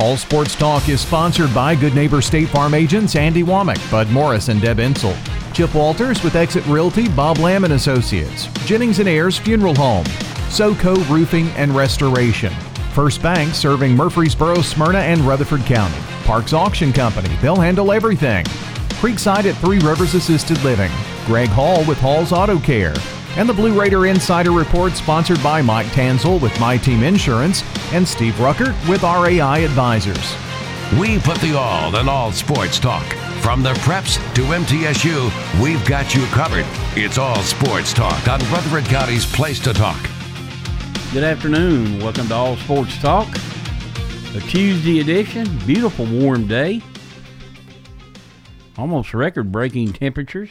All Sports Talk is sponsored by Good Neighbor State Farm agents Andy Womack, Bud Morris, and Deb Insel. Chip Walters with Exit Realty, Bob Lamb and Associates. Jennings and Ayers Funeral Home. SoCo Roofing and Restoration. First Bank serving Murfreesboro, Smyrna, and Rutherford County. Parks Auction Company. They'll handle everything. Creekside at Three Rivers Assisted Living. Greg Hall with Hall's Auto Care. And the Blue Raider Insider Report sponsored by Mike Tanzel with My Team Insurance and Steve Ruckert with RAI Advisors. We put the all in all sports talk. From the preps to MTSU, we've got you covered. It's all sports talk on Rutherford County's Place to Talk. Good afternoon. Welcome to All Sports Talk, a Tuesday edition. Beautiful warm day. Almost record breaking temperatures.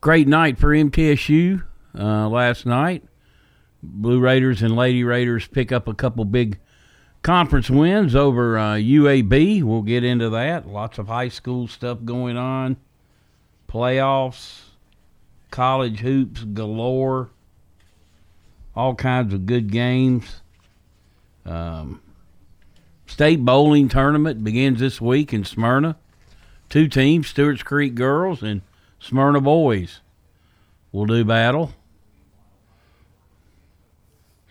Great night for MTSU uh, last night. Blue Raiders and Lady Raiders pick up a couple big conference wins over uh, UAB. We'll get into that. Lots of high school stuff going on, playoffs, college hoops galore, all kinds of good games. Um, state bowling tournament begins this week in Smyrna. Two teams, Stewart's Creek girls and Smyrna boys will do battle.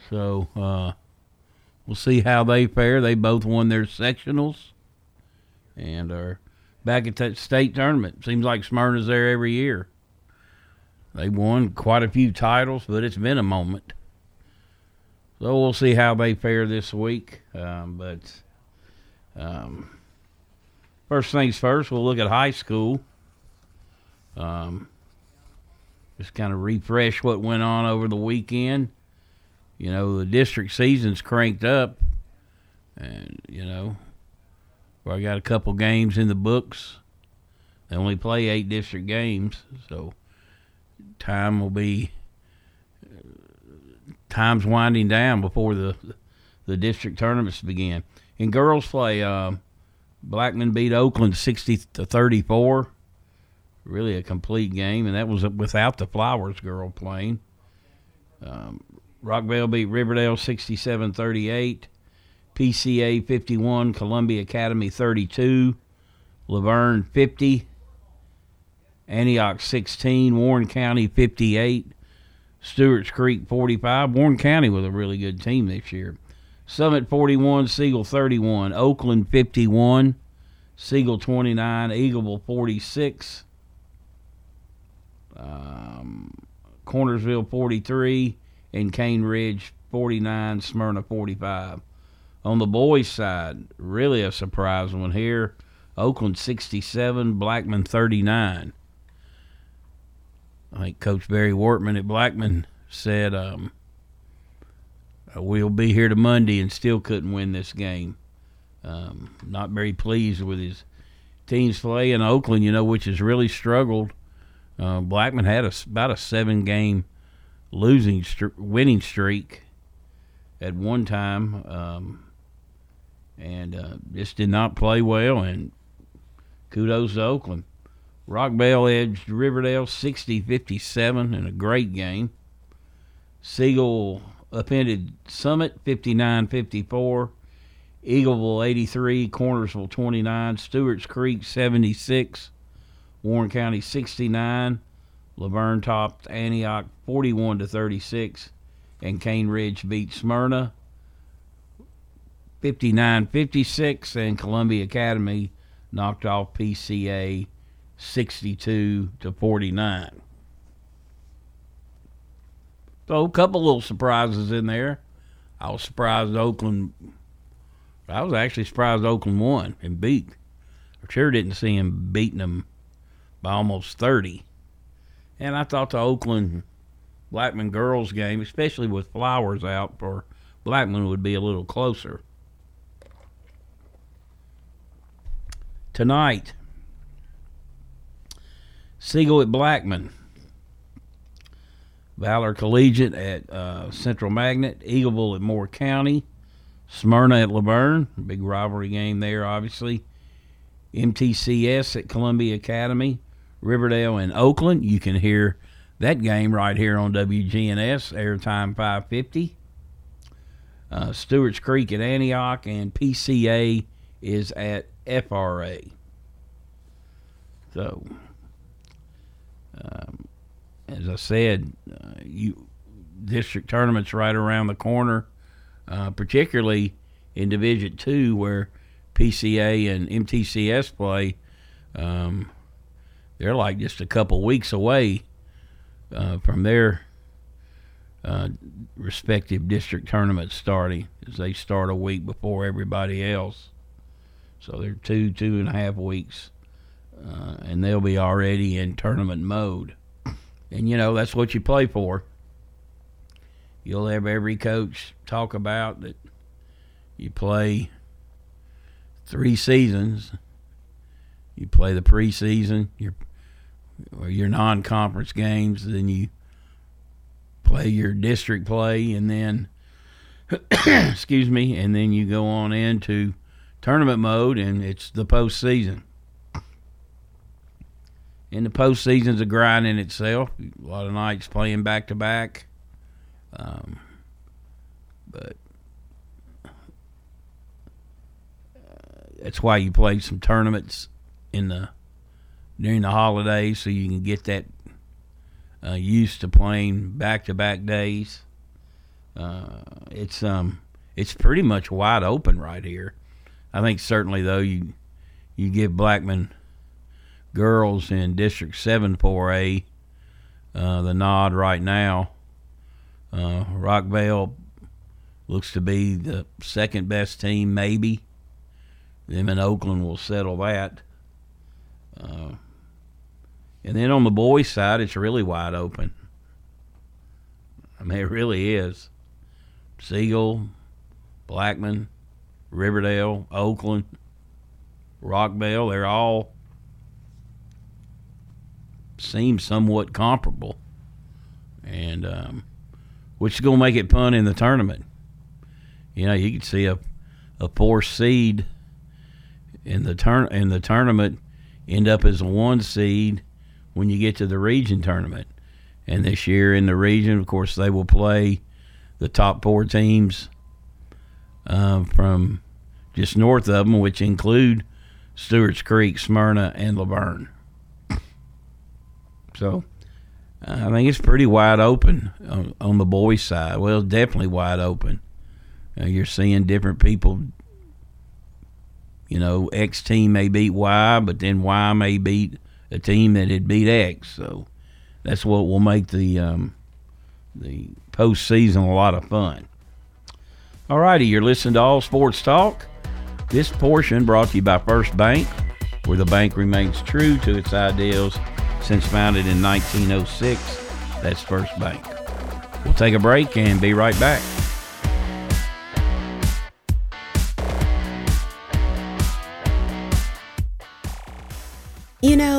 So uh, we'll see how they fare. They both won their sectionals and are back at that state tournament. Seems like Smyrna's there every year. They won quite a few titles, but it's been a moment. So we'll see how they fare this week. Um, but um, first things first, we'll look at high school. Um, just kind of refresh what went on over the weekend. You know, the district season's cranked up, and you know, I got a couple games in the books. They only play eight district games, so time will be time's winding down before the the district tournaments begin. In girls play, um, Blackman beat Oakland sixty to thirty four really a complete game, and that was without the Flowers girl playing. Um, Rockvale beat Riverdale 67 38. PCA 51, Columbia Academy 32, La Vergne 50, Antioch 16, Warren County 58, Stewart's Creek 45. Warren County with a really good team this year. Summit 41, Siegel 31, Oakland 51, Siegel 29, Eagleville 46, um, Cornersville 43, and Cane Ridge 49, Smyrna 45. On the boys' side, really a surprise one here. Oakland 67, Blackman 39. I think Coach Barry Wortman at Blackman said, um, We'll be here to Monday and still couldn't win this game. Um, not very pleased with his team's play in Oakland, you know, which has really struggled uh, Blackman had a, about a seven game losing winning streak at one time, um, and uh, just did not play well. And kudos to Oakland. Rockvale edged Riverdale 60 57 in a great game. Siegel upended Summit 59 54. Eagleville 83, Cornersville 29, Stewart's Creek 76, Warren County 69. La Vergne topped Antioch 41 to 36, and Cane Ridge beat Smyrna 59-56, and Columbia Academy knocked off PCA 62 to 49. So a couple little surprises in there. I was surprised Oakland. I was actually surprised Oakland won and beat. I sure didn't see him beating them by almost 30. And I thought the Oakland Blackman girls game, especially with Flowers out for Blackman, would be a little closer. Tonight, Siegel at Blackman. Valor Collegiate at uh, Central Magnet. Eagleville at Moore County. Smyrna at La Vergne. Big rivalry game there, obviously. MTCS at Columbia Academy. Riverdale and Oakland. You can hear that game right here on WGNS, airtime 550. Uh, Stewart's Creek at Antioch, and PCA is at FRA. So, um, as I said, uh, you district tournaments right around the corner, uh, particularly in Division Two, where PCA and MTCS play. Um, they're like just a couple weeks away uh, from their uh, respective district tournaments starting, as they start a week before everybody else. So they're two, two and a half weeks, uh, and they'll be already in tournament mode. And you know that's what you play for. You'll have every coach talk about that. You play three seasons. You play the preseason, your or your non-conference games, then you play your district play, and then excuse me, and then you go on into tournament mode, and it's the postseason. And the postseason's a grind in itself. A lot of nights playing back to back. But uh, that's why you play some tournaments in the during the holidays so you can get that uh, used to playing back to back days. Uh, it's um it's pretty much wide open right here. I think certainly though you you give Blackman girls in District Seven Four A uh, the nod right now. Uh, Rockvale looks to be the second best team, maybe. Them in Oakland will settle that. Uh, and then on the boys' side, it's really wide open. I mean, it really is. Siegel, Blackman, Riverdale, Oakland, Rockvale, they're all seem somewhat comparable. And um, which is going to make it fun in the tournament. You know, you could see a a four seed in the turn in the tournament end up as a one seed when you get to the region tournament. And this year in the region, of course, they will play the top four teams uh, from just north of them, which include Stewart's Creek, Smyrna, and La Vergne. So uh, I think it's pretty wide open on, on the boys' side. Well, definitely wide open. Uh, you're seeing different people. You know, X team may beat Y, but then Y may beat a team that had beat X. So that's what will make the um, the postseason a lot of fun. All righty, you're listening to All Sports Talk. This portion brought to you by First Bank, where the bank remains true to its ideals since founded in 1906. That's First Bank. We'll take a break and be right back.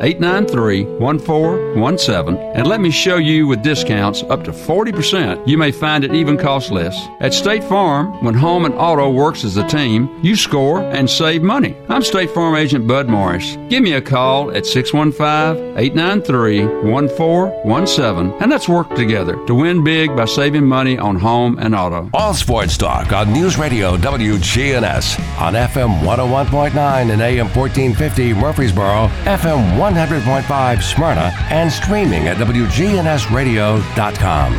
893 1417 and let me show you with discounts up to 40%. You may find it even costs less. At State Farm, when home and auto works as a team, you score and save money. I'm State Farm Agent Bud Morris. Give me a call at 615 893 1417 and let's work together to win big by saving money on home and auto. All sports talk on News Radio WGNS on FM 101.9 and AM 1450 Murfreesboro, FM oh 100.5 Smyrna, and streaming at WGNSradio.com.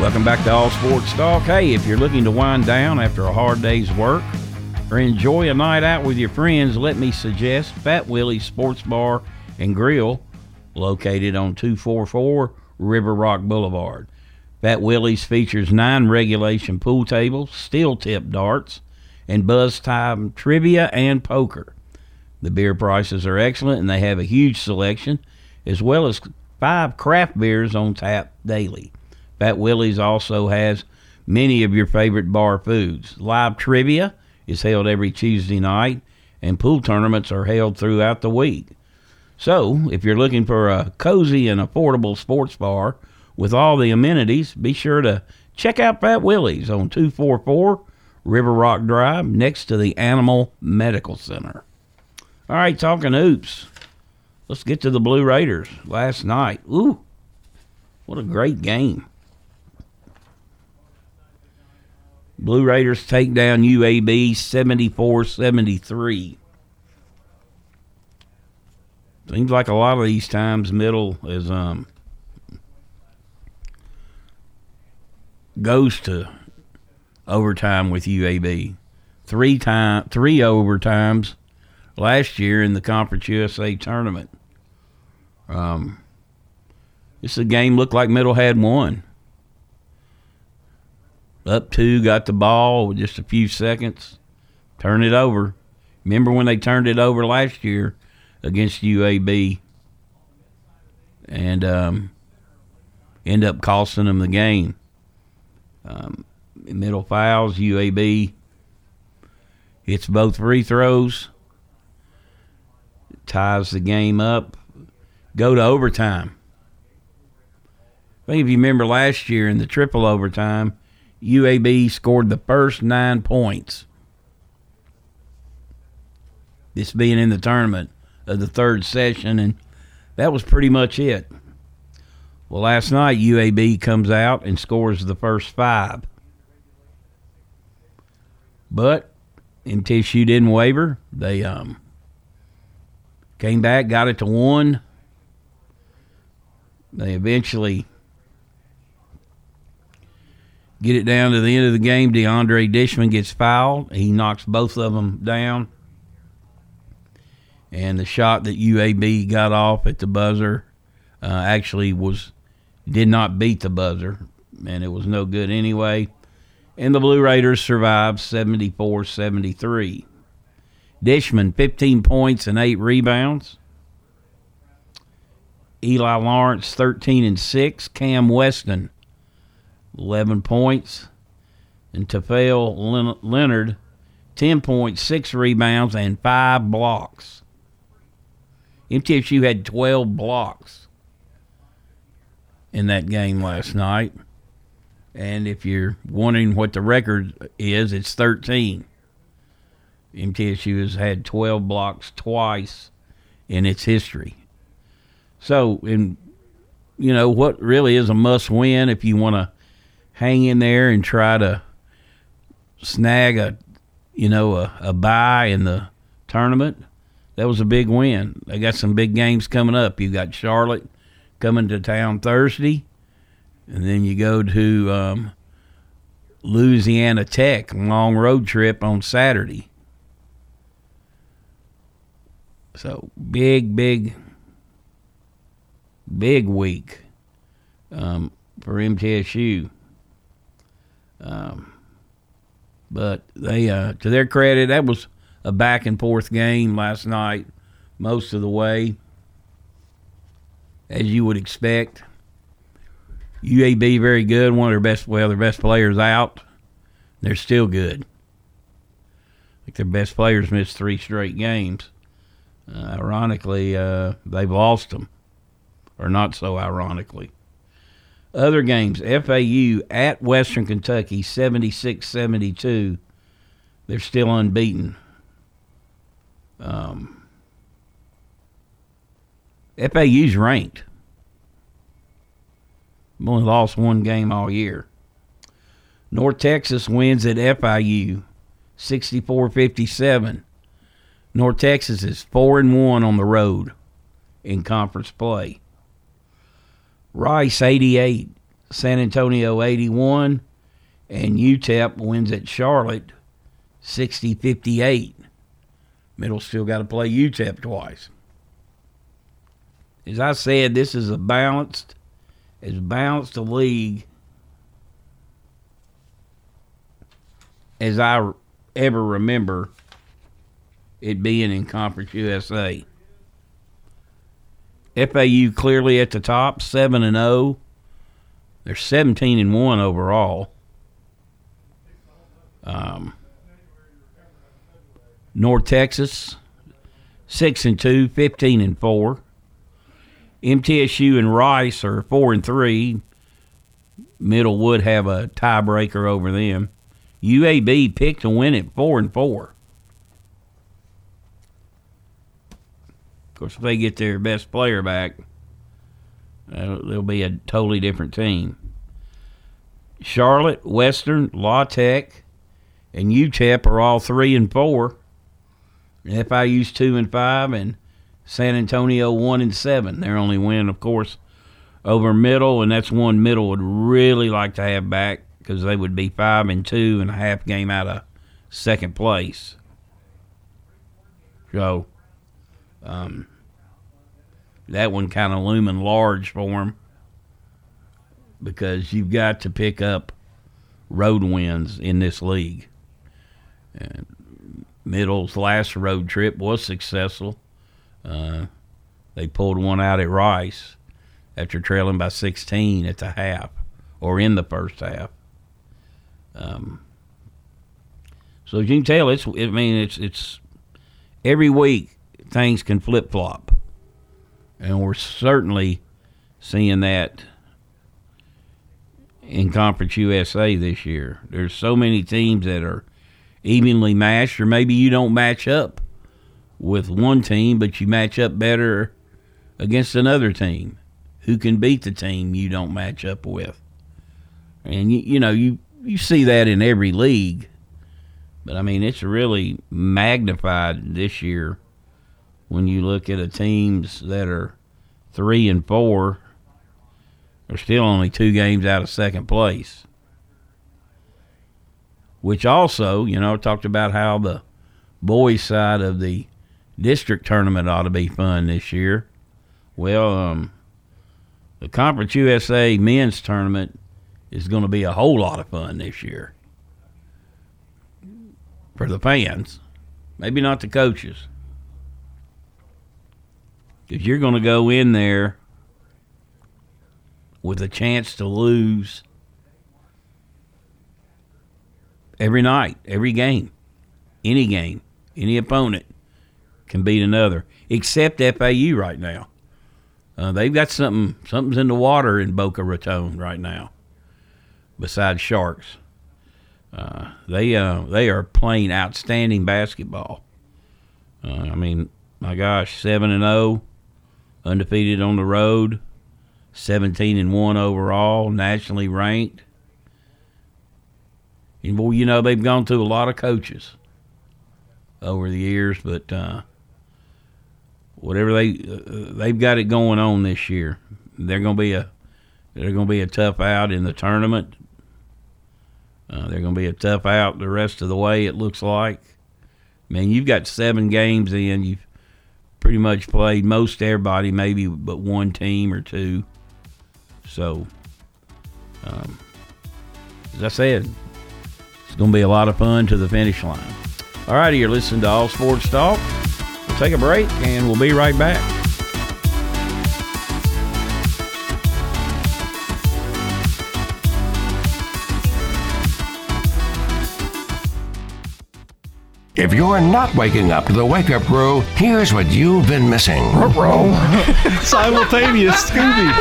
Welcome back to All Sports Talk. Hey, if you're looking to wind down after a hard day's work or enjoy a night out with your friends, let me suggest Fat Willie's Sports Bar and Grill, located on 244 River Rock Boulevard. Fat Willie's features nine regulation pool tables, steel tip darts, and buzz time trivia and poker. The beer prices are excellent and they have a huge selection, as well as five craft beers on tap daily. Fat Willie's also has many of your favorite bar foods. Live trivia is held every Tuesday night, and pool tournaments are held throughout the week. So, if you're looking for a cozy and affordable sports bar with all the amenities, be sure to check out Fat Willie's on 244 River Rock Drive next to the Animal Medical Center. All right, talking hoops. Let's get to the Blue Raiders last night. Ooh, what a great game. Blue Raiders take down UAB 74 73. Seems like a lot of these times middle is um goes to overtime with UAB. Three time three overtimes last year in the Conference USA tournament. Um this game looked like Middle had won. Up two, got the ball with just a few seconds, turn it over. Remember when they turned it over last year against UAB and um, end up costing them the game. Um, middle fouls, UAB hits both free throws, ties the game up, go to overtime. I think if you remember last year in the triple overtime, UAB scored the first nine points. This being in the tournament of the third session, and that was pretty much it. Well, last night UAB comes out and scores the first five. But MTSU didn't waver. They um, came back, got it to one. They eventually get it down to the end of the game. DeAndre Dishman gets fouled. He knocks both of them down. And the shot that UAB got off at the buzzer uh, actually was did not beat the buzzer, and it was no good anyway. And the Blue Raiders survived 74 73. Dishman, 15 points and 8 rebounds. Eli Lawrence, 13 and 6. Cam Weston, 11 points. And Teafale Lenard, 10 points, 6 rebounds, and 5 blocks. MTSU had 12 blocks in that game last night. And if you're wondering what the record is, it's 13. MTSU has had 12 blocks twice in its history. So, in you know what really is a must win if you want to hang in there and try to snag a you know a, a bye in the tournament. That was a big win. They got some big games coming up. You got Charlotte coming to town Thursday, and then you go to um, Louisiana Tech, long road trip on Saturday. So big, big, big week um, for MTSU. Um, but they, uh, to their credit, that was a back and forth game last night, most of the way, as you would expect. UAB very good, one of their best, well, their best players out. They're still good. Like their best players missed three straight games. Uh, ironically, uh, they've lost them, or not so ironically. Other games, FAU at Western Kentucky, 76 72. They're still unbeaten. Um, FAU's ranked. Only lost one game all year. North Texas wins at FIU 64 57. North Texas is 4 and 1 on the road in conference play. Rice 88, San Antonio 81, and UTEP wins at Charlotte 60 58. Middle still got to play UTEP twice. As I said, this is a balanced, as balanced a league as I ever remember it being in Conference USA. FAU clearly at the top, seven and zero. Oh. They're seventeen and one overall. Um, North Texas, six and two, 15 and four. MTSU and Rice are four and three. Middle would have a tiebreaker over them. UAB picked to win at four and four. Course, if they get their best player back, uh, they'll be a totally different team. Charlotte, Western, La Tech, and UTEP are all three and four. And FIU's two and five, and San Antonio one and seven. Their only win, of course, over Middle, and that's one Middle would really like to have back because they would be five and two and a half game out of second place. So, um, that one kind of looming large for them because you've got to pick up road wins in this league. And Middle's last road trip was successful. Uh, they pulled one out at Rice after trailing by 16 at the half or in the first half. Um, so you can tell, it's I mean it's it's every week things can flip flop, and we're certainly seeing that in Conference USA this year. There's so many teams that are evenly matched, or maybe you don't match up with one team, but you match up better against another team who can beat the team you don't match up with. And you, you know, you you see that in every league, but I mean it's really magnified this year when you look at the teams that are three and four. They're still only two games out of second place which also, you know, talked about how the boys' side of the district tournament ought to be fun this year. Well, um, the Conference USA men's tournament is going to be a whole lot of fun this year for the fans, maybe not the coaches. Because you're going to go in there with a chance to lose every night, every game, any game, any opponent can beat another, except FAU right now. Uh, they've got something, something's in the water in Boca Raton right now. Besides Sharks, uh, they uh, they are playing outstanding basketball. Uh, I mean, my gosh, seven and zero, oh, undefeated on the road, seventeen and one overall, nationally ranked. And boy, you know they've gone through a lot of coaches over the years, but uh, whatever they uh, they've got it going on this year. They're going to be a they're going to be a tough out in the tournament. Uh, they're going to be a tough out the rest of the way. It looks like. Man, you've got seven games in. You've pretty much played most everybody, maybe but one team or two. So, um, as I said, it's going to be a lot of fun to the finish line. All righty, you're listening to All Sports Talk. We'll take a break and we'll be right back. If you're not waking up to the wake up crew, here's what you've been missing. Simultaneous Scooby.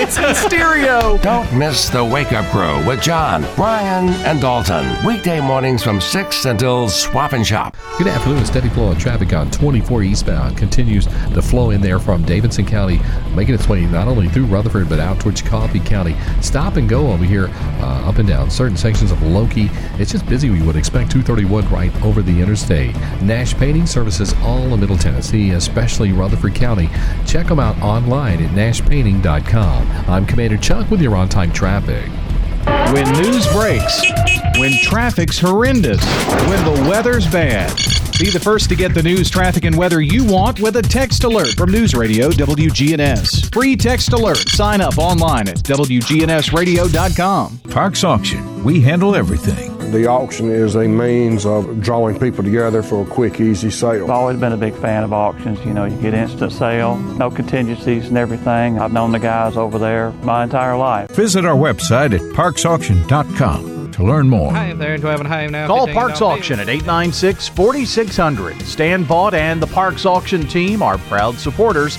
it's in stereo. Don't miss the wake up crew with John, Brian, and Dalton. Weekday mornings from 6 until swap and shop. Good afternoon. A steady flow of traffic on 24 eastbound continues to flow in there from Davidson County, making its way not only through Rutherford but out towards Coffee County. Stop and go over here, uh, up and down certain sections of Loki. It's just busy. We would expect 231 right over the interstate. Nash Painting services all of Middle Tennessee, especially Rutherford County. Check them out online at nashpainting.com. I'm Commander Chuck with your on-time traffic. When news breaks, when traffic's horrendous, when the weather's bad. Be the first to get the news, traffic, and weather you want with a text alert from News Radio WGNS. Free text alert. Sign up online at WGNSradio.com. Parks Auction. We handle everything. The auction is a means of drawing people together for a quick, easy sale. I've always been a big fan of auctions. You know, you get instant sale, no contingencies and everything. I've known the guys over there my entire life. Visit our website at parksauction.com to learn more. Hi there, do I have a home now? Call Parks Auction at 896 4600. Stan Vaught and the Parks Auction team are proud supporters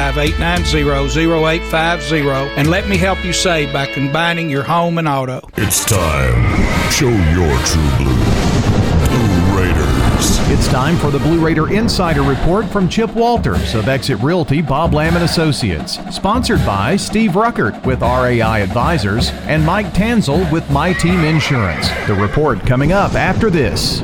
615-890-0850 and let me help you save by combining your home and auto. It's time. Show your true blue. Blue Raiders. It's time for the Blue Raider Insider Report from Chip Walters of Exit Realty Bob Lamb and Associates. Sponsored by Steve Ruckert with RAI Advisors and Mike Tanzel with My Team Insurance. The report coming up after this.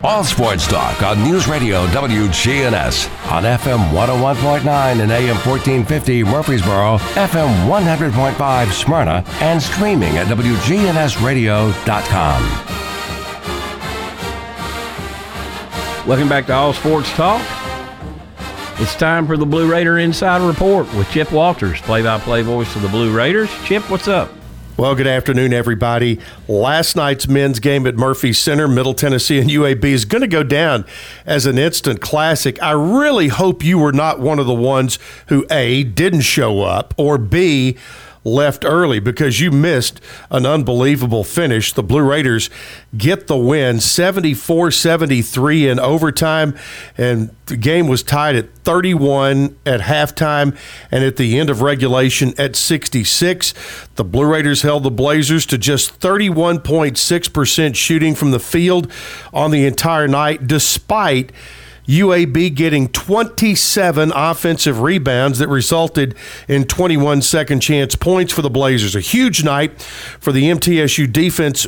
All sports talk on News Radio WGNS on FM 101.9 and AM 1450 Murfreesboro, FM 100.5 Smyrna, and streaming at WGNSradio.com. Welcome back to All Sports Talk. It's time for the Blue Raider Insider Report with Chip Walters, play by play voice of the Blue Raiders. Chip, what's up? Well, good afternoon, everybody. Last night's men's game at Murphy Center, Middle Tennessee and UAB, is going to go down as an instant classic. I really hope you were not one of the ones who, A, didn't show up, or B, left early because you missed an unbelievable finish. The Blue Raiders get the win 74 73 in overtime, and the game was tied at 31 at halftime and at the end of regulation at 66. The Blue Raiders held the Blazers to just 31.6% shooting from the field on the entire night, despite. UAB getting 27 offensive rebounds that resulted in 21 second chance points for the Blazers. A huge night for the MTSU defense.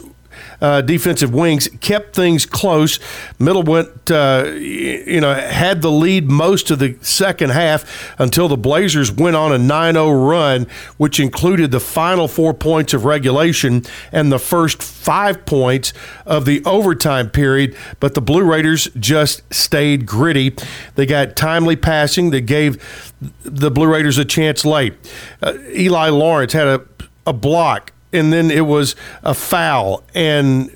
Uh, defensive wings kept things close. Middle went, uh, you know, had the lead most of the second half until the Blazers went on a 9 0 run, which included the final four points of regulation and the first five points of the overtime period. But the Blue Raiders just stayed gritty. They got timely passing that gave the Blue Raiders a chance late. Uh, Eli Lawrence had a, a block and then it was a foul and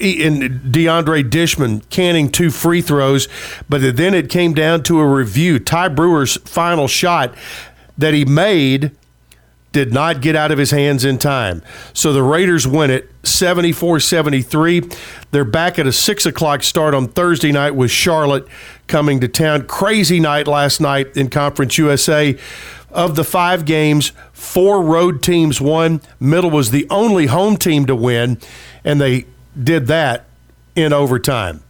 and DeAndre Dishman canning two free throws, but then it came down to a review. Ty Brewer's final shot that he made did not get out of his hands in time. So the Raiders win it 74 73. They're back at a 6 o'clock start on Thursday night with Charlotte coming to town. Crazy night last night in Conference USA. Of the five games, four road teams won. Middle was the only home team to win, and they did that in overtime.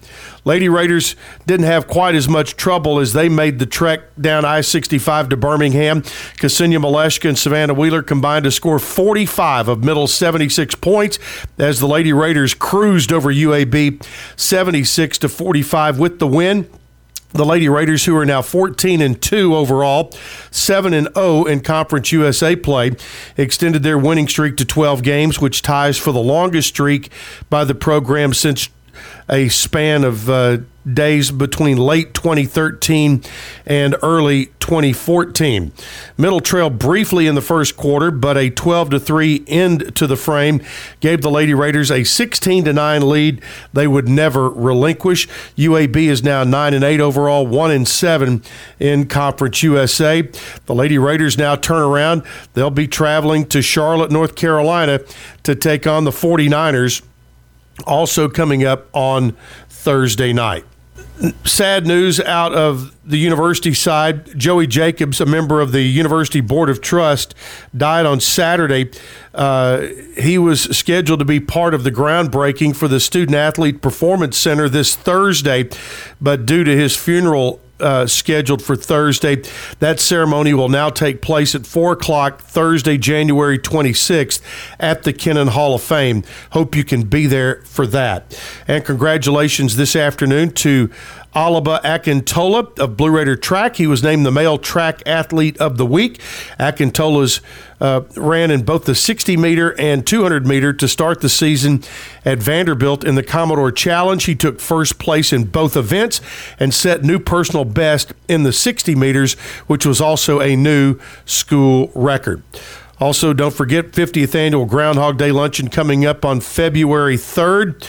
Lady Raiders didn't have quite as much trouble as they made the trek down I 65 to Birmingham. Kseniya Malashka and Savannah Wheeler combined to score 45 of Middle's 76 points as the Lady Raiders cruised over UAB 76 to 45 with the win. The Lady Raiders, who are now 14 and 2 overall, 7 and 0 in Conference USA play, extended their winning streak to 12 games, which ties for the longest streak by the program since a span of uh, days between late 2013 and early 2014. Middle Trail briefly in the first quarter, but a 12 to 3 end to the frame gave the Lady Raiders a 16 to 9 lead they would never relinquish. UAB is now 9 and 8 overall, 1 and 7 in Conference USA. The Lady Raiders now turn around. They'll be traveling to Charlotte, North Carolina to take on the 49ers also coming up on Thursday night. Sad news out of the university side. Joey Jacobs, a member of the University Board of Trust, died on Saturday. Uh, he was scheduled to be part of the groundbreaking for the Student Athlete Performance Center this Thursday, but due to his funeral uh, scheduled for Thursday. That ceremony will now take place at 4 o'clock Thursday, January 26th at the Kennon Hall of Fame. Hope you can be there for that. And congratulations this afternoon to Alaba Akintola of Blue Raider Track. He was named the Male Track Athlete of the Week. Akintola's uh, ran in both the 60 meter and 200 meter to start the season at Vanderbilt in the Commodore Challenge. He took first place in both events and set new personal best in the 60 meters, which was also a new school record. Also, don't forget 50th annual Groundhog Day luncheon coming up on February 3rd.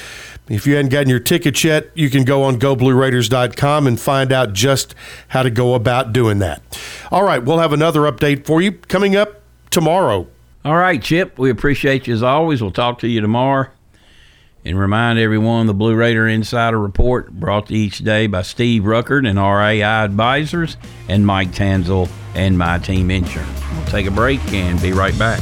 If you hadn't gotten your tickets yet, you can go on goblueraiders.com and find out just how to go about doing that. All right, we'll have another update for you coming up tomorrow. All right, Chip, we appreciate you as always. We'll talk to you tomorrow. And remind everyone the Blue Raider Insider Report brought to each day by Steve Ruckert and RAI Advisors and Mike Tanzel and My Team Insurance. We'll take a break and be right back.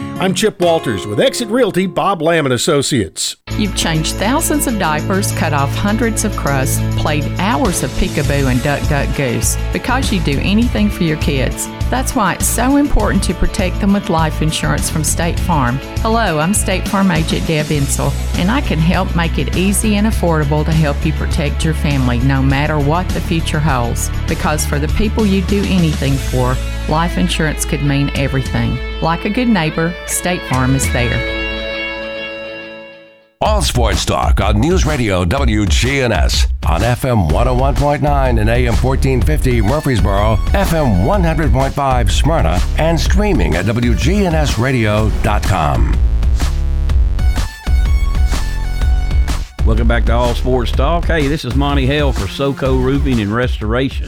I'm Chip Walters with Exit Realty Bob Lamb and Associates. You've changed thousands of diapers, cut off hundreds of crusts, played hours of peekaboo and duck duck goose because you do anything for your kids. That's why it's so important to protect them with life insurance from State Farm. Hello, I'm State Farm agent Deb Insel, and I can help make it easy and affordable to help you protect your family no matter what the future holds. Because for the people you do anything for, life insurance could mean everything. Like a good neighbor, State Farm is there. All sports talk on News Radio WGNS on FM 101.9 and AM 1450 Murfreesboro, FM 100.5 Smyrna, and streaming at WGNSradio.com. Welcome back to All Sports Talk. Hey, this is Monty Hale for SoCo Roofing and Restoration.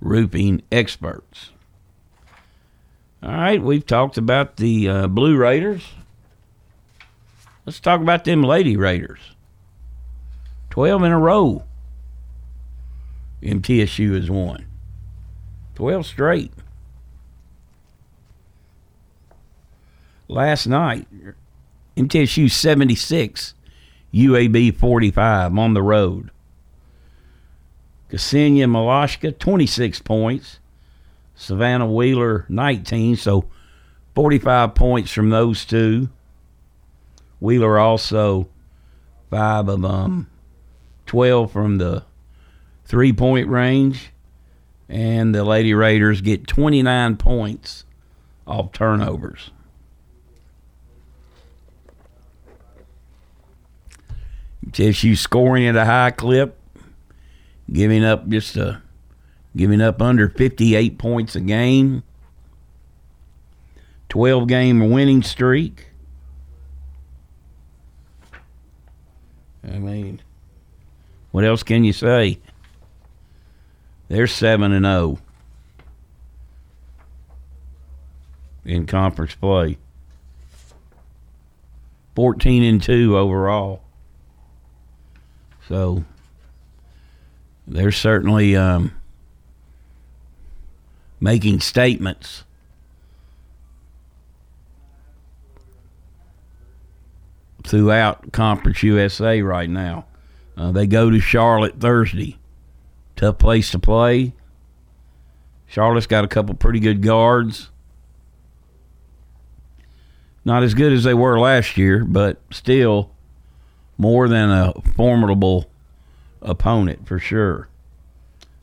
roofing experts. All right, we've talked about the uh, Blue Raiders. Let's talk about them Lady Raiders. 12 in a row. MTSU has won. 12 straight. Last night, MTSU 76, UAB 45 on the road. Kseniya Malashka, 26 points. Savannah Wheeler, 19. So 45 points from those two. Wheeler also five of them, 12 from the three point range. And the Lady Raiders get 29 points off turnovers. you scoring at a high clip, giving up just a giving up under 58 points a game. 12 game winning streak. I mean, what else can you say? They're 7 and 0 in conference play. 14 and 2 overall. So they're certainly um, making statements. Throughout Conference USA right now. Uh, they go to Charlotte Thursday. Tough place to play. Charlotte's got a couple pretty good guards. Not as good as they were last year, but still more than a formidable opponent for sure.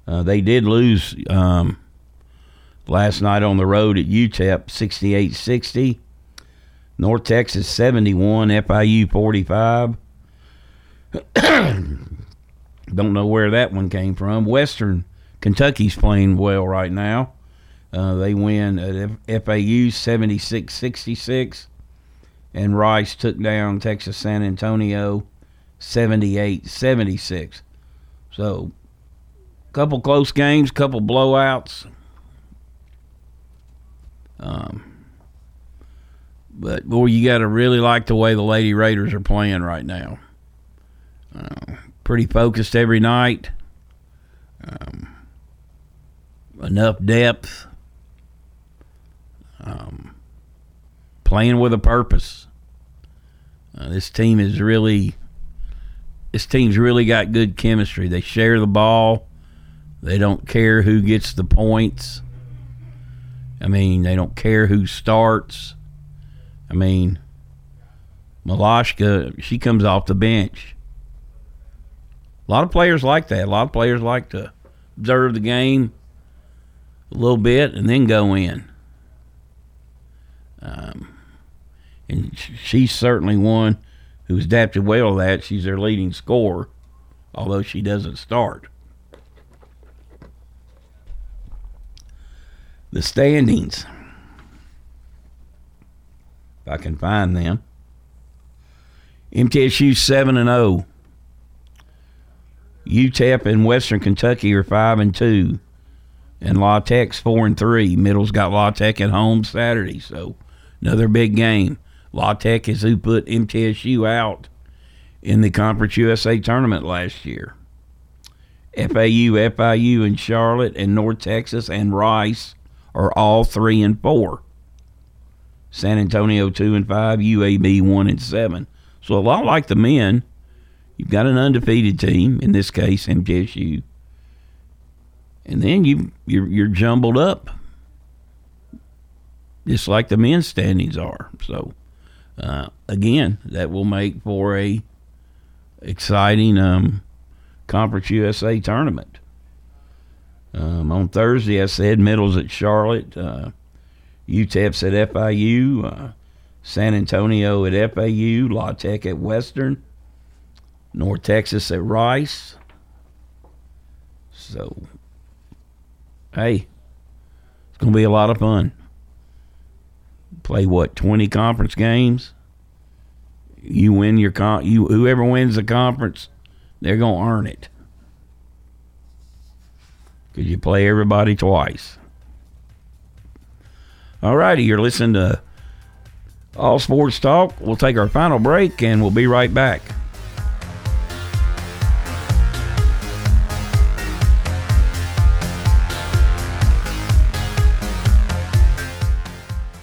Uh, they did lose um, last night on the road at UTEP 68 60. North Texas 71, FIU 45. Don't know where that one came from. Western Kentucky's playing well right now. Uh, they win at FAU 76 66 and Rice took down Texas San Antonio 78 76. So, couple close games, couple blowouts. Um, but boy, you got to really like the way the Lady Raiders are playing right now. Uh, pretty focused every night. Um, enough depth. Um, playing with a purpose. Uh, this team is really, this team's really got good chemistry. They share the ball. They don't care who gets the points. I mean, they don't care who starts. I mean, Malashka, she comes off the bench. A lot of players like that. A lot of players like to observe the game a little bit and then go in. Um, and she's certainly one who's adapted well to that. She's their leading scorer, although she doesn't start. The standings, if I can find them. MTSU 7 and 0. UTEP and Western Kentucky are 5 and 2. And La Tech's 4 and 3. Middle's got La Tech at home Saturday, so another big game. La Tech is who put MTSU out in the Conference USA tournament last year. FAU, FIU, and Charlotte, and North Texas and Rice are all three and four. San Antonio two and five, UAB one and seven. So a lot like the men, you've got an undefeated team in this case, MTSU, and then you you're, you're jumbled up, just like the men's standings are. So uh, again, that will make for a exciting um, Conference USA tournament. Um, on Thursday, I said Middle's at Charlotte, uh, UTEP's at FIU, uh, San Antonio at FAU, La Tech at Western, North Texas at Rice. So, hey, it's going to be a lot of fun. Play what, 20 conference games? You win your con, you whoever wins the conference, they're to earn it because you play everybody twice. All righty, you're listening to All Sports Talk. We'll take our final break and we'll be right back.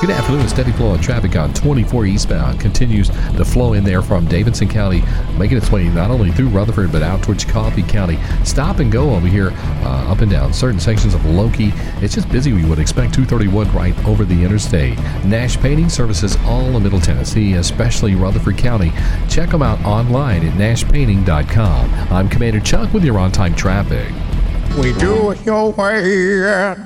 Good afternoon. Steady flow of traffic on 24 eastbound continues to flow in there from Davidson County, making its way not only through Rutherford but out towards Coffee County. Stop and go over here, uh, up and down certain sections of Loki. It's just busy. We would expect 231 right over the interstate. Nash Painting Services all in Middle Tennessee, especially Rutherford County. Check them out online at nashpainting.com. I'm Commander Chuck with your on-time traffic. We do it your way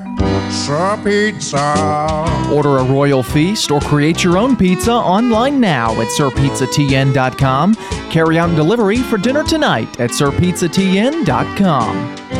Pizza. Order a royal feast or create your own pizza online now at sirpizzatn.com. Carry out and delivery for dinner tonight at sirpizzatn.com.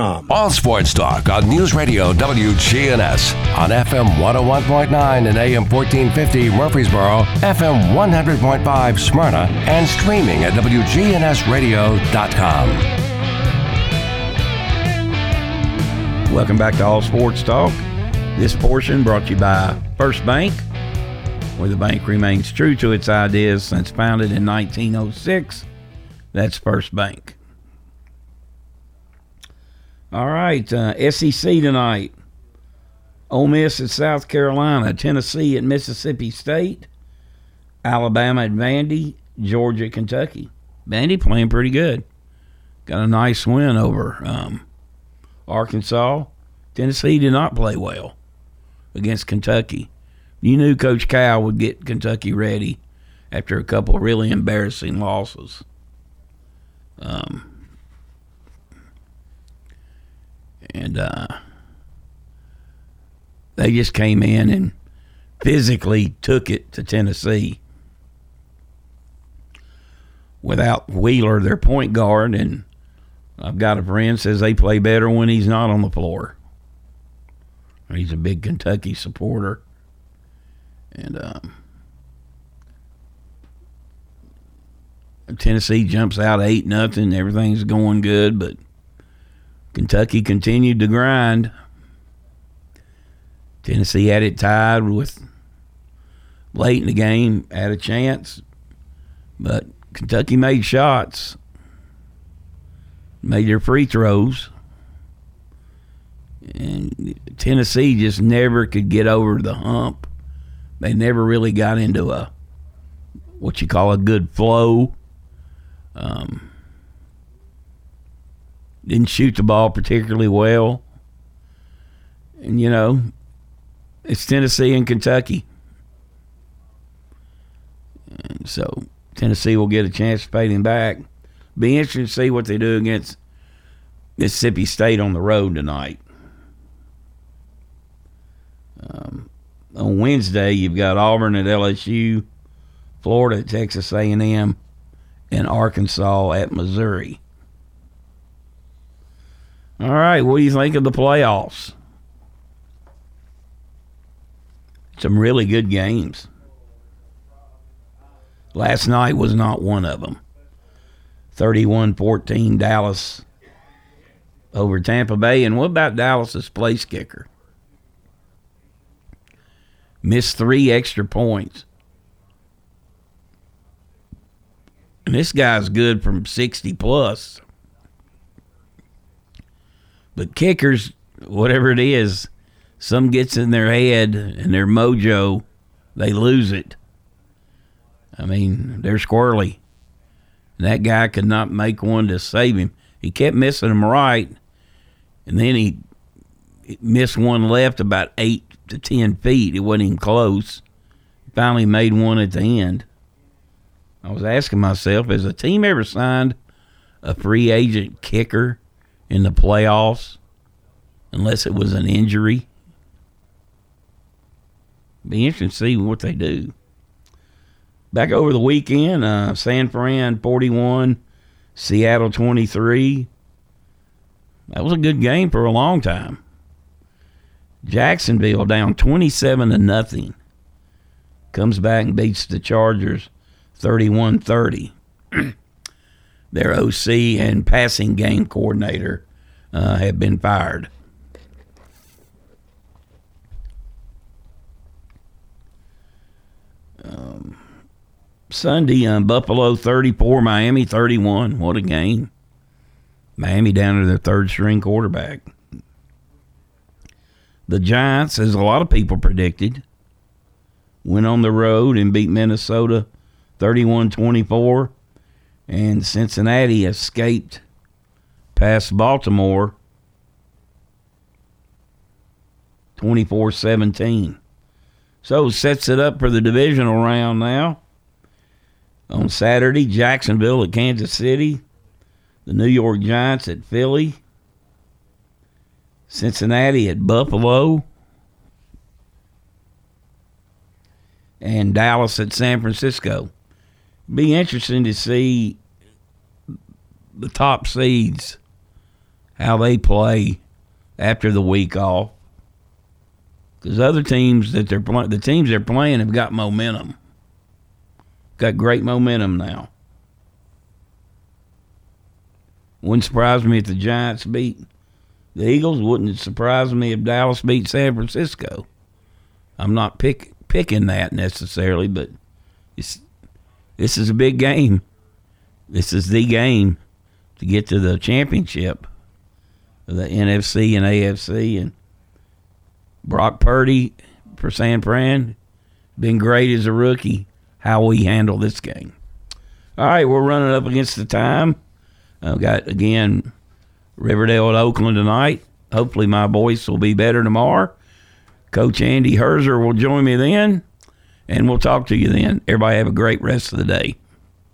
All sports talk on News Radio WGNS on FM 101.9 and AM 1450 Murfreesboro, FM 100.5 Smyrna, and streaming at WGNSradio.com. Welcome back to All Sports Talk. This portion brought to you by First Bank, where the bank remains true to its ideas since founded in 1906. That's First Bank. All right, uh, SEC tonight. Ole Miss at South Carolina, Tennessee at Mississippi State, Alabama at Vandy, Georgia at Kentucky. Vandy playing pretty good. Got a nice win over um, Arkansas. Tennessee did not play well against Kentucky. You knew Coach Cal would get Kentucky ready after a couple really embarrassing losses. Um, and uh, they just came in and physically took it to Tennessee without Wheeler, their point guard, and I've got a friend says they play better when he's not on the floor. He's a big Kentucky supporter, and um, Tennessee jumps out eight nothing. Everything's going good, but Kentucky continued to grind. Tennessee had it tied with late in the game, had a chance, but Kentucky made shots, made their free throws, and Tennessee just never could get over the hump. They never really got into a what you call a good flow. Um, didn't shoot the ball particularly well. And, you know, it's Tennessee and Kentucky. And so Tennessee will get a chance to pay them back. Be interesting to see what they do against Mississippi State on the road tonight. Um, on Wednesday, you've got Auburn at LSU, Florida at Texas A&M, and Arkansas at Missouri. All right, what do you think of the playoffs? Some really good games. Last night was not one of them. 31 14 Dallas over Tampa Bay. And what about Dallas's place kicker? missed three extra points. And this guy's good from 60 plus. But kickers, whatever it is, some gets in their head and their mojo, they lose it. I mean, they're squirrely. And that guy could not make one to save him. He kept missing them right, and then he missed one left about eight to ten feet. It wasn't even close. Finally made one at the end. I was asking myself, has a team ever signed a free agent kicker in the playoffs unless it was an injury? Be interesting to see what they do. Back over the weekend, uh, San Fran 41, Seattle 23. That was a good game for a long time. Jacksonville down 27 to nothing. Comes back and beats the Chargers 31 30. Their OC and passing game coordinator uh, have been fired. Um, Sunday, um, Buffalo 34, Miami 31. What a game. Miami down to their third string quarterback. The Giants, as a lot of people predicted, went on the road and beat Minnesota 31 24. And Cincinnati escaped past Baltimore 24 17. So sets it up for the divisional round now. On Saturday, Jacksonville at Kansas City, the New York Giants at Philly, Cincinnati at Buffalo, and Dallas at San Francisco. Be interesting to see the top seeds how they play after the week off. Because other teams that they're playing, the teams they're playing have got momentum. Got great momentum now. Wouldn't surprise me if the Giants beat the Eagles. Wouldn't surprise me if Dallas beat San Francisco. I'm not pick, picking that necessarily, but it's, this is a big game. This is the game to get to the championship of the NFC and AFC. And Brock Purdy for San Fran, been great as a rookie. How we handle this game. All right, we're running up against the time. I've got again Riverdale at Oakland tonight. Hopefully, my voice will be better tomorrow. Coach Andy Herzer will join me then, and we'll talk to you then. Everybody have a great rest of the day.